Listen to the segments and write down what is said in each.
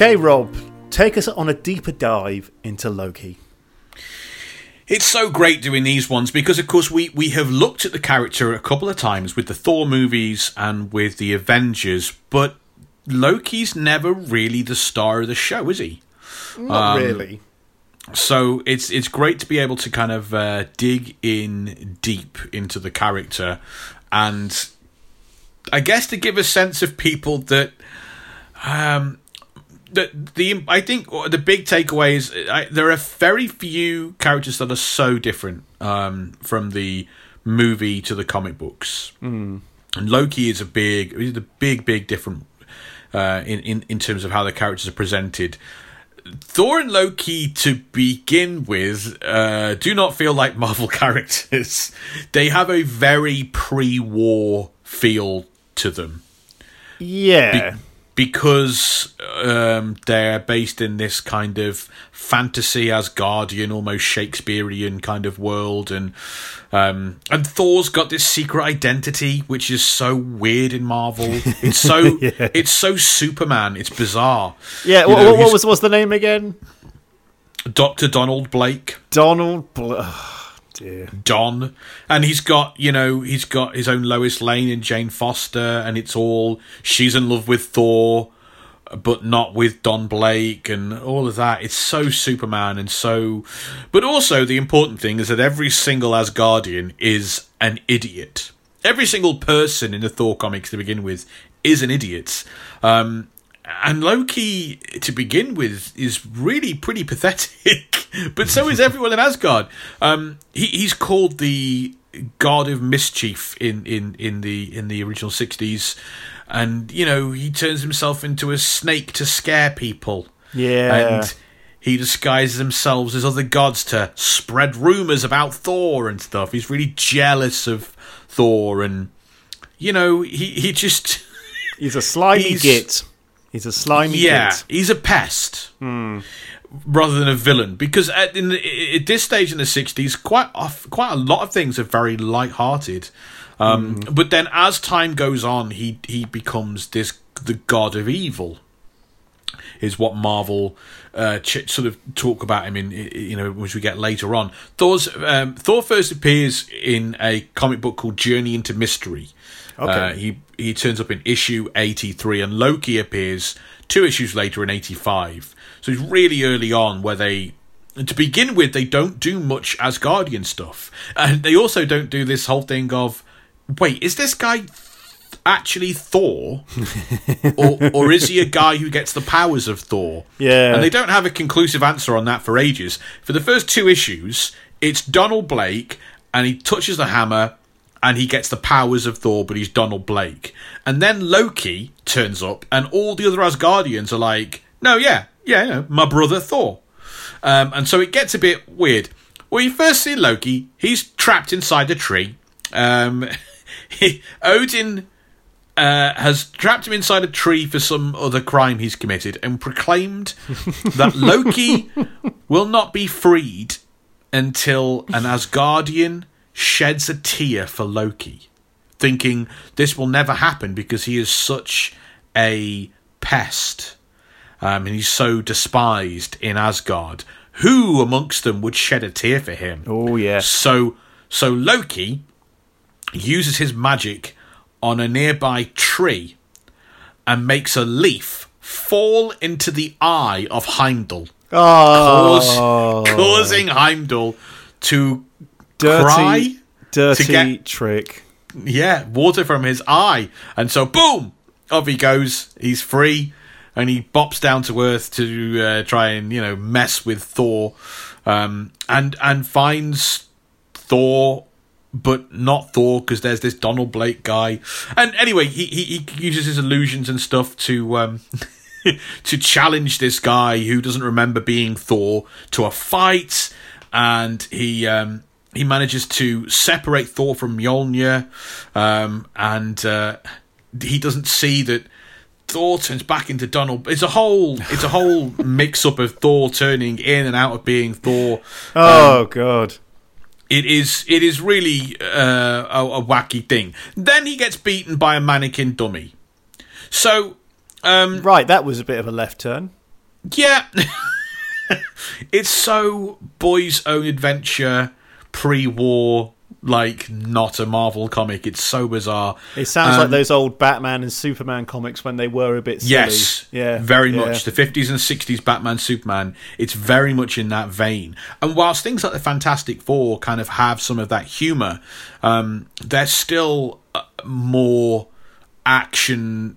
Okay, Rob, take us on a deeper dive into Loki. It's so great doing these ones because, of course, we, we have looked at the character a couple of times with the Thor movies and with the Avengers, but Loki's never really the star of the show, is he? Not um, really. So it's it's great to be able to kind of uh, dig in deep into the character, and I guess to give a sense of people that um, the the I think the big takeaway is I, there are very few characters that are so different um, from the movie to the comic books. Mm. And Loki is a big, is a big, big different uh, in, in in terms of how the characters are presented. Thor and Loki, to begin with, uh, do not feel like Marvel characters. they have a very pre-war feel to them. Yeah. Be- because um, they're based in this kind of fantasy Asgardian, almost Shakespearean kind of world, and um, and Thor's got this secret identity which is so weird in Marvel. It's so yeah. it's so Superman. It's bizarre. Yeah. What, know, what was what's the name again? Doctor Donald Blake. Donald. Blake Don, and he's got you know he's got his own Lois Lane and Jane Foster, and it's all she's in love with Thor, but not with Don Blake and all of that. It's so Superman and so, but also the important thing is that every single Asgardian is an idiot. Every single person in the Thor comics to begin with is an idiot. Um, and Loki, to begin with, is really pretty pathetic. but so is everyone in Asgard. Um, he, he's called the god of mischief in, in, in the in the original sixties, and you know he turns himself into a snake to scare people. Yeah, and he disguises himself as other gods to spread rumors about Thor and stuff. He's really jealous of Thor, and you know he he just he's a slimy git. He's a slimy. Yeah, kid. he's a pest hmm. rather than a villain. Because at, the, at this stage in the '60s, quite quite a lot of things are very light-hearted. Um, mm. But then, as time goes on, he he becomes this the god of evil. Is what Marvel uh, ch- sort of talk about him in, you know, which we get later on. Thor's um, Thor first appears in a comic book called Journey into Mystery, Okay. Uh, he he turns up in issue 83 and Loki appears two issues later in 85. So it's really early on where they to begin with they don't do much Asgardian stuff. And they also don't do this whole thing of wait, is this guy actually Thor, or or is he a guy who gets the powers of Thor? Yeah, and they don't have a conclusive answer on that for ages. For the first two issues, it's Donald Blake, and he touches the hammer, and he gets the powers of Thor, but he's Donald Blake. And then Loki turns up, and all the other Asgardians are like, "No, yeah, yeah, my brother Thor." Um, and so it gets a bit weird. Well, you first see Loki; he's trapped inside a tree. Um, he, Odin uh, has trapped him inside a tree for some other crime he's committed, and proclaimed that Loki will not be freed until an Asgardian sheds a tear for Loki, thinking this will never happen because he is such a pest. Um, and he's so despised in Asgard. Who amongst them would shed a tear for him? Oh yeah. So so Loki uses his magic on a nearby tree and makes a leaf fall into the eye of Heimdall. Oh. Cause, causing Heimdall to dirty, cry dirty get, trick. Yeah, water from his eye, and so boom, off he goes. He's free, and he bops down to Earth to uh, try and you know mess with Thor, um, and and finds Thor but not Thor because there's this Donald Blake guy. And anyway, he he, he uses his illusions and stuff to um to challenge this guy who doesn't remember being Thor to a fight, and he um he manages to separate Thor from Mjolnir, um, and uh, he doesn't see that Thor turns back into Donald. It's a whole, it's a whole mix up of Thor turning in and out of being Thor. Oh um, God! It is, it is really uh, a, a, wacky thing. Then he gets beaten by a mannequin dummy. So, um, right, that was a bit of a left turn. Yeah. it's so boys' own adventure, pre war, like not a Marvel comic. It's so bizarre. It sounds Um, like those old Batman and Superman comics when they were a bit silly. Yes, Yeah. very yeah. much. The 50s and 60s Batman, Superman, it's very much in that vein. And whilst things like the Fantastic Four kind of have some of that humour, um, they're still uh, more action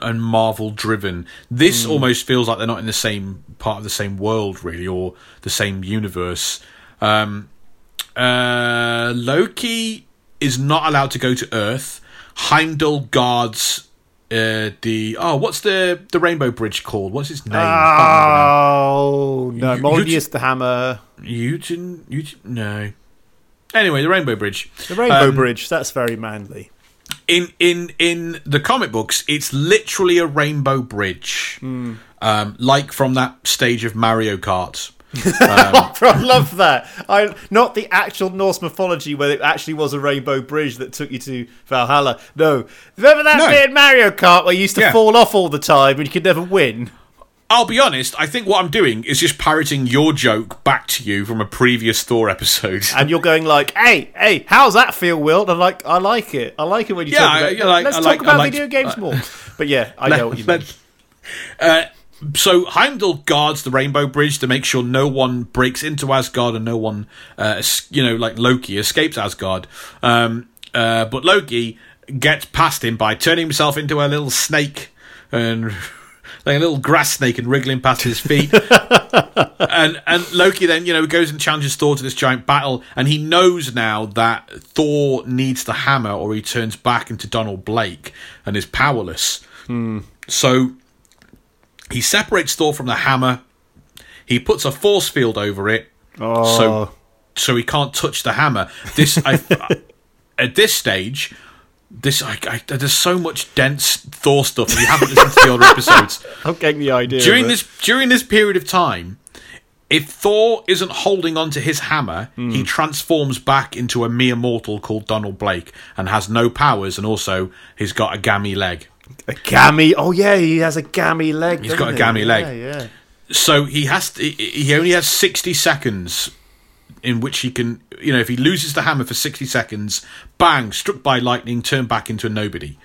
and Marvel driven. This almost feels like they're not in the same part of the same world, really, or the same universe. Um, uh, Loki is not allowed to go to Earth. Heimdall guards uh, the oh, what's the the Rainbow Bridge called? What's its name? Oh no, You- Moldius the Hammer. You didn't- no. Anyway, the Rainbow Bridge. the Rainbow Um, Bridge. That's very manly. in in in the comic books, it's literally a rainbow bridge, Hmm. um, like from that stage of Mario Kart. I love that. I not the actual Norse mythology where it actually was a rainbow bridge that took you to Valhalla. No, remember that No. bit in Mario Kart where you used to Yeah. fall off all the time and you could never win. I'll be honest. I think what I'm doing is just parroting your joke back to you from a previous Thor episode. And you're going like, "Hey, hey, how's that feel, Will?" And I'm like, "I like it. I like it when you Yeah, talk I- about. yeah, like- let's I talk like- I about like- video games more." But yeah, I know what you mean. Uh, so Heimdall guards the Rainbow Bridge to make sure no one breaks into Asgard and no one, uh, you know, like Loki escapes Asgard. Um, uh, but Loki gets past him by turning himself into a little snake and like a little grass snake and wriggling past his feet. and and Loki then you know goes and challenges Thor to this giant battle, and he knows now that Thor needs the hammer, or he turns back into Donald Blake and is powerless. So he separates Thor from the hammer. He puts a force field over it, Oh, so so he can't touch the hammer. This I, at this stage. This I, I, there's so much dense Thor stuff. If you haven't listened to the other episodes, I'm getting the idea. during this during this period of time, if Thor isn't holding onto his hammer, he hmm. transforms back into a mere mortal called Donald Blake and has no powers, and also he's got a gammy leg. A gammy. Oh yeah, he has a gammy leg. He's got a he? gammy leg. Yeah. yeah. So he has to, he only has sixty seconds in which he can, you know, if he loses the hammer for sixty seconds, bang, struck by lightning, turn back into a nobody.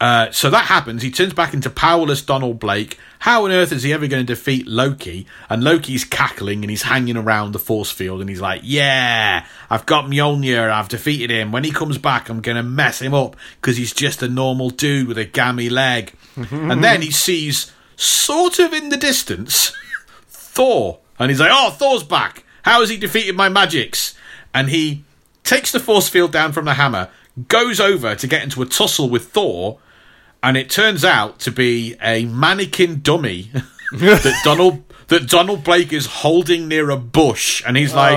Uh, so that happens. He turns back into powerless Donald Blake. How on earth is he ever going to defeat Loki? And Loki's cackling and he's hanging around the force field and he's like, Yeah, I've got Mjolnir. I've defeated him. When he comes back, I'm going to mess him up because he's just a normal dude with a gammy leg. and then he sees, sort of in the distance, Thor. And he's like, Oh, Thor's back. How has he defeated my magics? And he takes the force field down from the hammer, goes over to get into a tussle with Thor, and it turns out to be a mannequin dummy that Donald that Donald Blake is holding near a bush, and he's like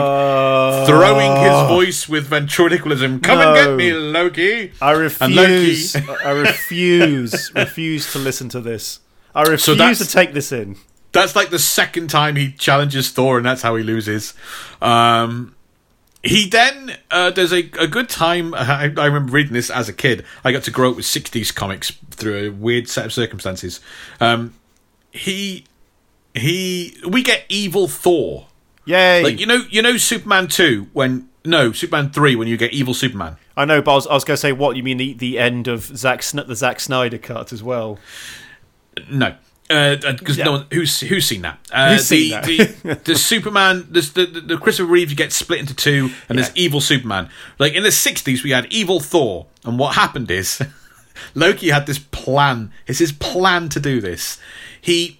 throwing his voice with ventriloquism. Come and get me, Loki. I And Loki- refuse. I refuse. refuse to listen to this. I refuse that's- to take this in. That's like the second time he challenges Thor, and that's how he loses. Um, he then uh, there's a, a good time. I, I remember reading this as a kid. I got to grow up with '60s comics through a weird set of circumstances. Um, he he we get evil Thor. Yay! Like you know you know Superman two when no Superman three when you get evil Superman. I know, but I was, I was going to say, what you mean the, the end of Zack the Zack Snyder cut as well? No. Because Yeah. no one who's who's seen that. Uh, Who's the, seen that? the the Superman, the, the the Christopher Reeve gets split into two, and there's evil Superman. Like in the '60s, we had evil Thor, and what happened is Loki had this plan. It's his plan to do this. He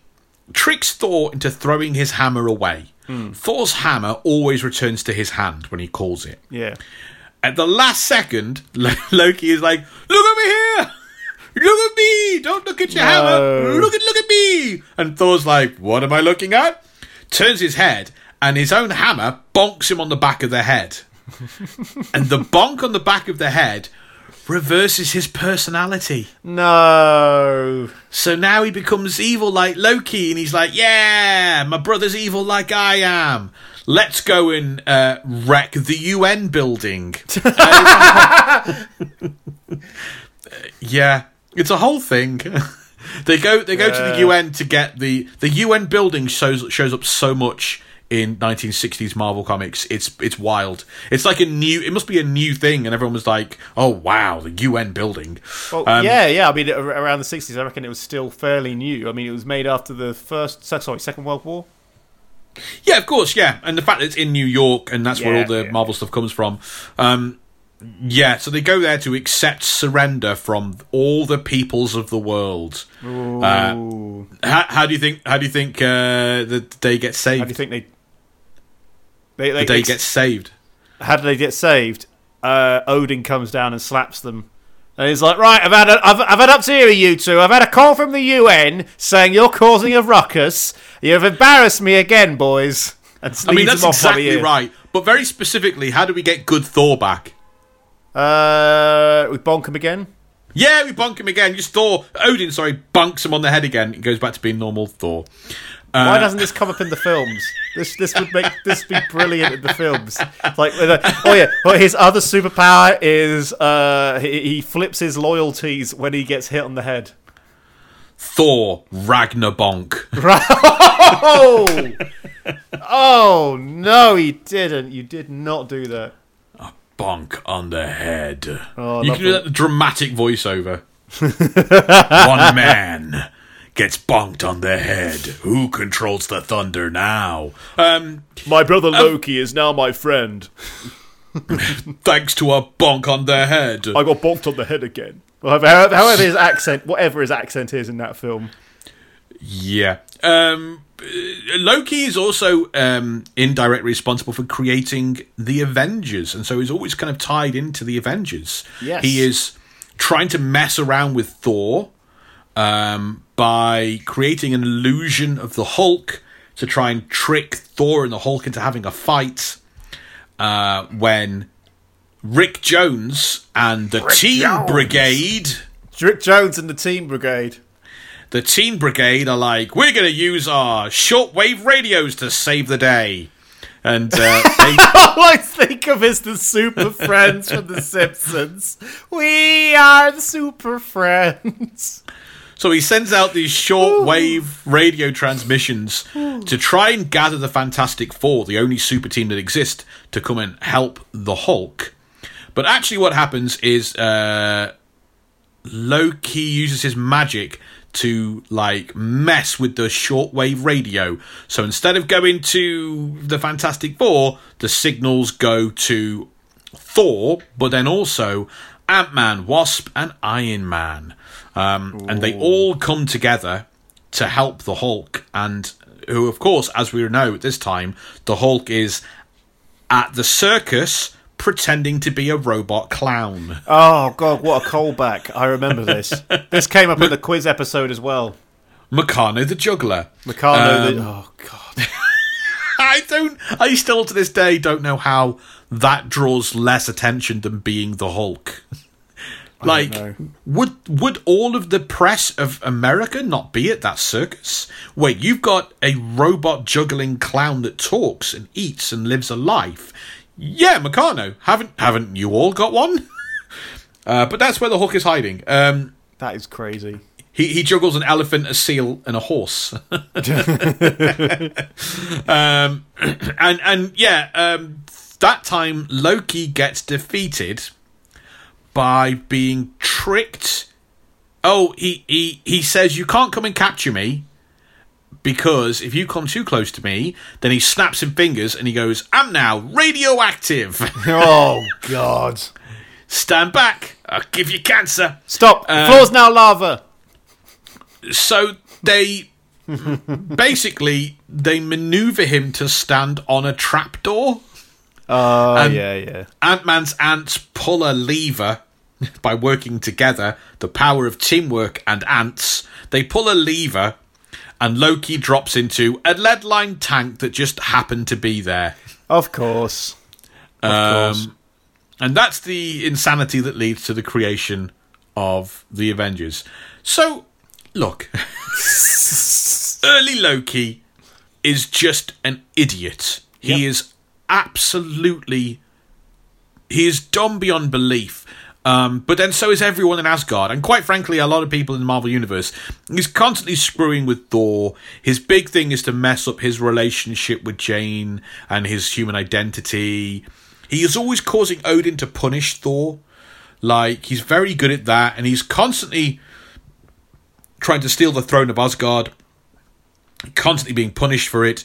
tricks Thor into throwing his hammer away. Hmm. Thor's hammer always returns to his hand when he calls it. Yeah. At the last second, Loki is like, "Look at me here! Look at me! Don't look at your No. hammer! Look at look at me!" And Thor's like, "What am I looking at?" Turns his head, and his own hammer bonks him on the back of the head. and the bonk on the back of the head reverses his personality. No. So now he becomes evil like Loki, and he's like, "Yeah, my brother's evil like I am. Let's go and uh, wreck the UN building." Uh, yeah, it's a whole thing. They go they go to the UN to get the the UN building shows shows up so much in 1960s Marvel comics. It's it's wild. It's like a new. It must be a new thing, and everyone was like, "Oh wow, the UN building." Well, Um, yeah, yeah. I mean, around the sixties, I reckon it was still fairly new. I mean, it was made after the first, sorry, Second World War. Yeah, of course, yeah, and the fact that it's in New York and that's where all the yeah. Marvel stuff comes from. Um, yeah, so they go there to accept surrender from all the peoples of the world. Uh, How, how do you think? How do you think uh, the day gets saved? How do you think they? They, they the day gets saved. how do they get saved? Uh, Odin comes down and slaps them. And he's like, right, I've had, a, I've, I've had up to here, you two. I've had a call from the UN saying you're causing a ruckus. You've embarrassed me again, boys. And I mean, that's them off by the exactly right. But very specifically, how do we get good Thor back? Uh, we bonk him again. Yeah, we bunk him again. Just Thor, Odin, sorry, bunks him on the head again. It goes back to being normal Thor. Uh, Why doesn't this come up in the films? This this would make this be brilliant in the films. Like, oh yeah, well, his other superpower is uh, he, he flips his loyalties when he gets hit on the head. Thor Ragnarbonk. Oh, oh no, he didn't. You did not do that. Bonk on the head. Oh, you can do that dramatic voiceover. One man gets bonked on the head. Who controls the thunder now? Um, My brother Loki is now my friend. thanks to a bonk on the head. I got bonked on the head again. However, however his accent, whatever his accent is in that film. Yeah. Um, Loki is also um, indirectly responsible for creating the Avengers, and so he's always kind of tied into the Avengers. Yes. He is trying to mess around with Thor um, by creating an illusion of the Hulk to try and trick Thor and the Hulk into having a fight. Uh, when Rick Jones and the Team Jones. Brigade Rick Jones and the Teen Brigade. The Teen Brigade are like, we're going to use our shortwave radios to save the day. And uh, they, All I think of is the Super Friends from The Simpsons. We are the Super Friends. so he sends out these shortwave radio transmissions to try and gather the Fantastic Four, the only super team that exist, to come and help the Hulk. But actually, what happens is uh, Loki uses his magic to like mess with the shortwave radio. So instead of going to the Fantastic Four, the signals go to Thor, but then also Ant Man, Wasp, and Iron Man. Um, and they all come together to help the Hulk. And who, of course, as we know at this time, the Hulk is at the circus pretending to be a robot clown. Oh, God, what a callback. I remember this. This came up in the quiz episode as well. Mechano the Juggler. Mechano, Um, the, oh, God. I don't. I still to this day don't know how that draws less attention than being the Hulk. like, would would all of the press of America not be at that circus? Wait, you've got a robot juggling clown that talks and eats and lives a life. Yeah, Mechano. Haven't haven't you all got one? uh, but that's where the Hulk is hiding. Um, That is crazy. he, he juggles an elephant, a seal, and a horse. um, and and yeah, um, that time Loki gets defeated by being tricked. Oh, he he he says you can't come and capture me because if you come too close to me, then he snaps his fingers and he goes, "I'm now radioactive. Oh, God. Stand back. I'll give you cancer." Stop. Uh, floor's now lava. so they basically they maneuver him to stand on a trapdoor. Oh, and- yeah, yeah. Ant Man's ants pull a lever by working together, the power of teamwork and ants. They pull a lever, and Loki drops into a lead line tank that just happened to be there. Of course. Of course. Um, and that's the insanity that leads to the creation of the Avengers. So, look, early Loki is just an idiot. He Yep. is absolutely. He is dumb beyond belief. Um, but then so is everyone in Asgard, and quite frankly, a lot of people in the Marvel Universe. He's constantly screwing with Thor. His big thing is to mess up his relationship with Jane and his human identity. He is always causing Odin to punish Thor. Like, he's very good at that, and he's constantly trying to steal the throne of Asgard, constantly being punished for it.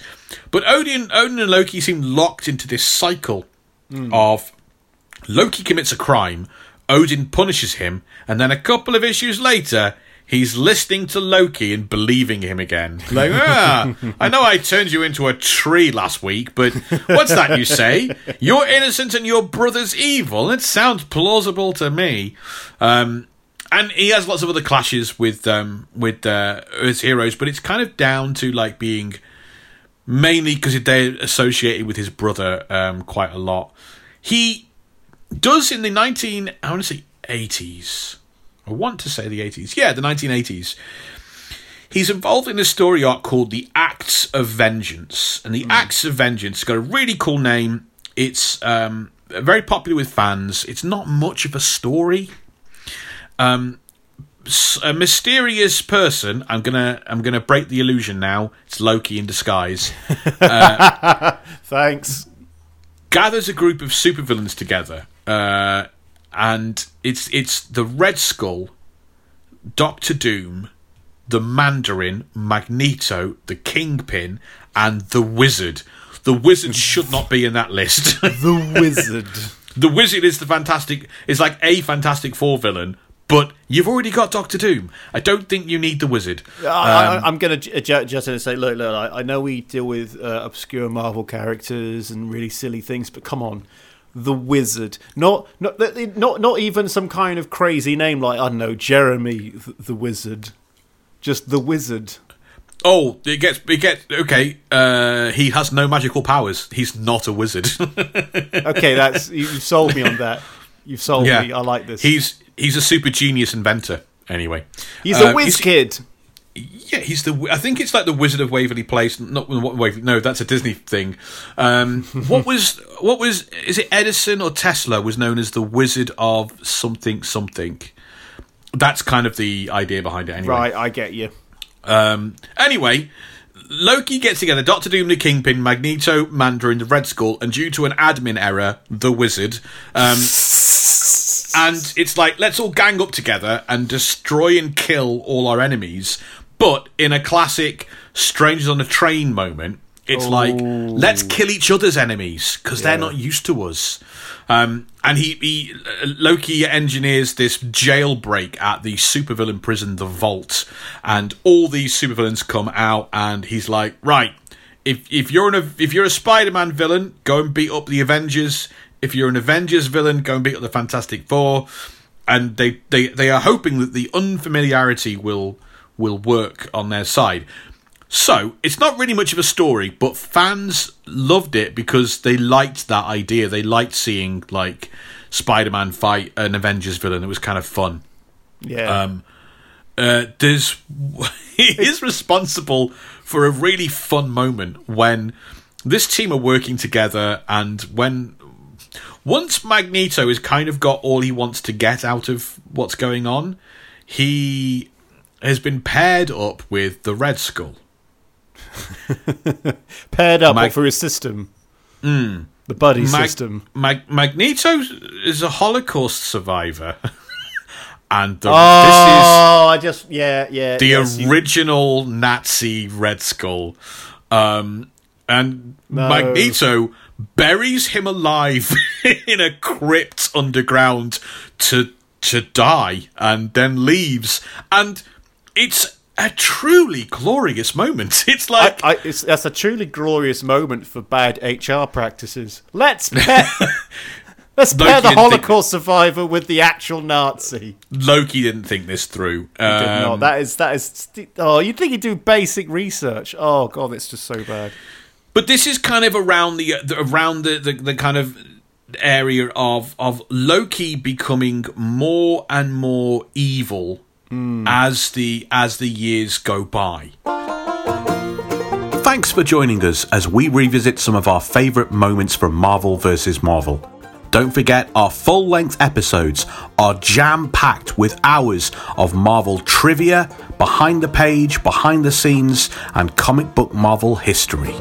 But Odin, Odin and Loki seem locked into this cycle of Loki commits a crime, Odin punishes him, and then a couple of issues later, he's listening to Loki and believing him again. Like, ah, I know I turned you into a tree last week, but what's that you say? You're innocent and your brother's evil. It sounds plausible to me. Um, and he has lots of other clashes with um, with uh, Earth's heroes, but it's kind of down to like being mainly because they're associated with his brother um, quite a lot. He does in the 19 I want to say 80s. I want to say the 80s. Yeah, the 1980s. He's involved in a story arc called The Acts of Vengeance. And The Acts of Vengeance has got a really cool name. It's um, very popular with fans. It's not much of a story. Um, a mysterious person. I'm gonna I'm gonna break the illusion now. It's Loki in disguise. Thanks. gathers a group of supervillains together, uh, and it's it's the Red Skull, Doctor Doom, the Mandarin, Magneto, the Kingpin, and the Wizard. The Wizard should not be in that list. The Wizard. the Wizard is the fantastic is like a Fantastic Four villain, but you've already got Doctor Doom. I don't think you need the Wizard. I, I, I'm going to just in and say, look, look. I, I know we deal with uh, obscure Marvel characters and really silly things, but come on, the Wizard. Not, not, not, not even some kind of crazy name like I don't know, Jeremy the, the Wizard. Just the Wizard. Oh, it gets it gets okay. Uh, he has no magical powers. He's not a wizard. Okay, that's you- you've sold me on that. You've sold Yeah. me. I like this. He's he's a super genius inventor. Anyway, He's Uh, a whiz kid. Yeah, he's the. I think it's like the Wizard of Waverly Place. Not Waverly. No, that's a Disney thing. Um, what was what was is it Edison or Tesla was known as the Wizard of something something. That's kind of the idea behind it. Anyway, Right, I get you. Um, anyway, Loki gets together Doctor Doom, the Kingpin, Magneto, Mandarin, the Red Skull, and due to an admin error, the Wizard. Um, and it's like, let's all gang up together and destroy and kill all our enemies. But in a classic Strangers on a Train moment, it's like, let's kill each other's enemies because they're not used to us. Um, and he, he Loki engineers this jailbreak at the supervillain prison, the Vault, and all these supervillains come out, and he's like, right, if if you're an if you're a Spider-Man villain, go and beat up the Avengers. If you're an Avengers villain, go and beat up the Fantastic Four. And they they they are hoping that the unfamiliarity will will work on their side. So it's not really much of a story, but fans loved it because they liked that idea. They liked seeing like Spider-Man fight an Avengers villain. It was kind of fun. Yeah. Um, uh, there's he is responsible for a really fun moment when this team are working together, and when once Magneto has kind of got all he wants to get out of what's going on, he has been paired up with the Red Skull. Paired up Mag- for his system. The buddy Mag- system. Mag- Magneto is a Holocaust survivor, and the, Oh, I just yeah yeah. the yes, you- original Nazi Red Skull. Um, and No. Magneto buries him alive in a crypt underground to to die, and then leaves. And it's a truly glorious moment. It's like I, I, it's, that's a truly glorious moment for bad HR practices. Let's pair, let's pair the Holocaust survivor with the actual Nazi. Loki didn't think this through. Did Um, not. That is that is. Oh, you'd think he'd do basic research. Oh god, it's just so bad. But this is kind of around the, the around the, the, the kind of area of of Loki becoming more and more evil Hmm. as the as the years go by. Thanks for joining us as we revisit some of our favorite moments from Marvel vs. Marvel. don't forget our full length episodes are jam packed with hours of Marvel trivia, behind the page, behind the scenes, and comic book Marvel history.